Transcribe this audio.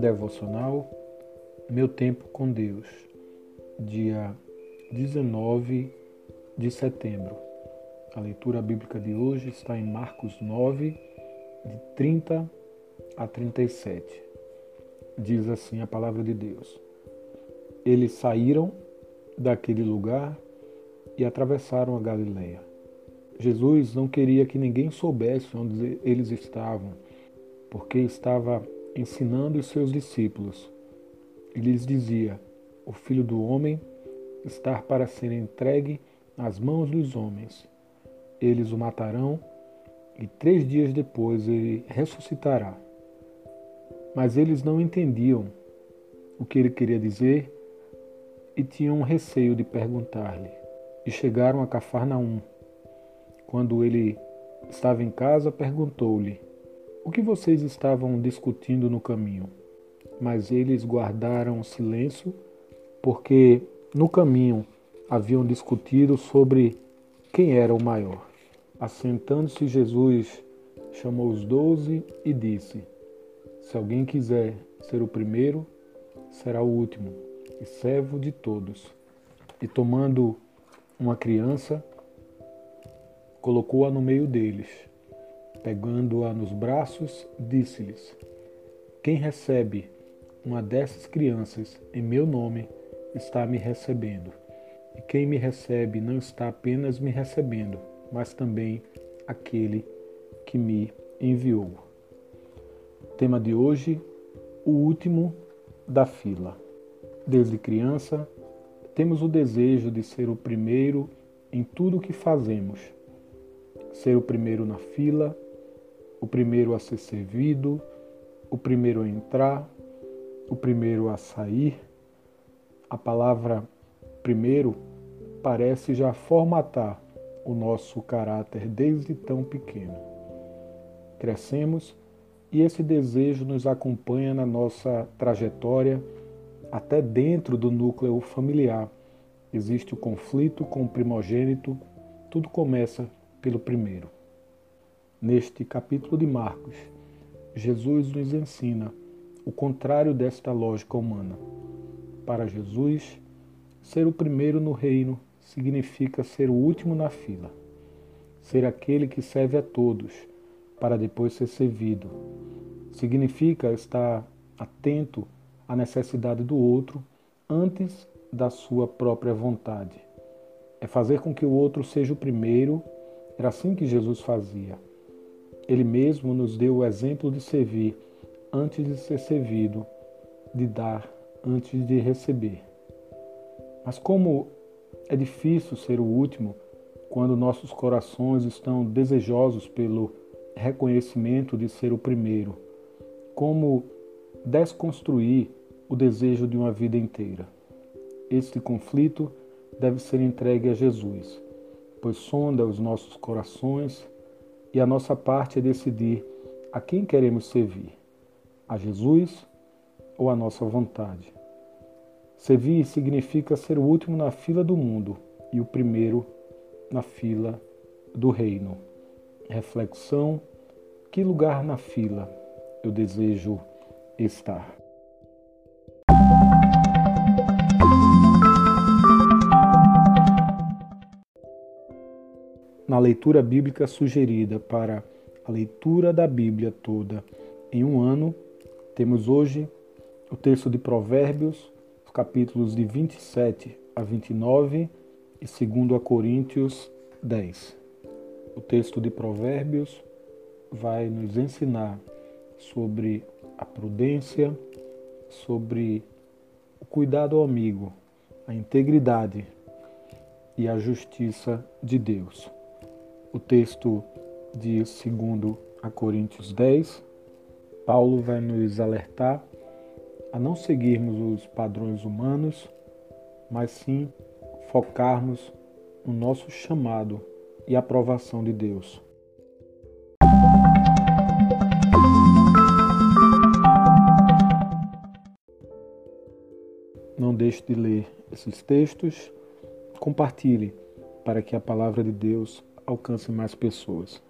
devocional Meu Tempo com Deus, dia 19 de setembro. A leitura bíblica de hoje está em Marcos 9, de 30 a 37. Diz assim a palavra de Deus: Eles saíram daquele lugar e atravessaram a Galileia. Jesus não queria que ninguém soubesse onde eles estavam, porque estava ensinando os seus discípulos. E lhes dizia: O filho do homem está para ser entregue nas mãos dos homens. Eles o matarão e três dias depois ele ressuscitará. Mas eles não entendiam o que ele queria dizer e tinham receio de perguntar-lhe. E chegaram a Cafarnaum. Quando ele estava em casa, perguntou-lhe: o que vocês estavam discutindo no caminho? Mas eles guardaram silêncio, porque no caminho haviam discutido sobre quem era o maior. Assentando-se, Jesus chamou os doze e disse: Se alguém quiser ser o primeiro, será o último e servo de todos. E tomando uma criança, colocou-a no meio deles Pegando-a nos braços, disse-lhes: Quem recebe uma dessas crianças em meu nome está me recebendo. E quem me recebe não está apenas me recebendo, mas também aquele que me enviou. Tema de hoje: o último da fila. Desde criança, temos o desejo de ser o primeiro em tudo o que fazemos, ser o primeiro na fila, o primeiro a ser servido, o primeiro a entrar, o primeiro a sair. A palavra primeiro parece já formatar o nosso caráter desde tão pequeno. Crescemos e esse desejo nos acompanha na nossa trajetória até dentro do núcleo familiar. Existe o conflito com o primogênito, tudo começa pelo primeiro. Neste capítulo de Marcos, Jesus nos ensina o contrário desta lógica humana. Para Jesus, ser o primeiro no reino significa ser o último na fila, ser aquele que serve a todos para depois ser servido. Significa estar atento à necessidade do outro antes da sua própria vontade. É fazer com que o outro seja o primeiro. Era assim que Jesus fazia ele mesmo nos deu o exemplo de servir antes de ser servido, de dar antes de receber. Mas como é difícil ser o último quando nossos corações estão desejosos pelo reconhecimento de ser o primeiro. Como desconstruir o desejo de uma vida inteira. Este conflito deve ser entregue a Jesus, pois sonda os nossos corações e a nossa parte é decidir a quem queremos servir: a Jesus ou a nossa vontade. Servir significa ser o último na fila do mundo e o primeiro na fila do reino. Reflexão: que lugar na fila eu desejo estar? Na leitura bíblica sugerida para a leitura da Bíblia toda em um ano, temos hoje o texto de Provérbios, os capítulos de 27 a 29 e 2 a Coríntios 10. O texto de Provérbios vai nos ensinar sobre a prudência, sobre o cuidado ao amigo, a integridade e a justiça de Deus. O texto de 2 a Coríntios 10, Paulo vai nos alertar a não seguirmos os padrões humanos, mas sim focarmos no nosso chamado e aprovação de Deus. Não deixe de ler esses textos, compartilhe para que a palavra de Deus alcance mais pessoas.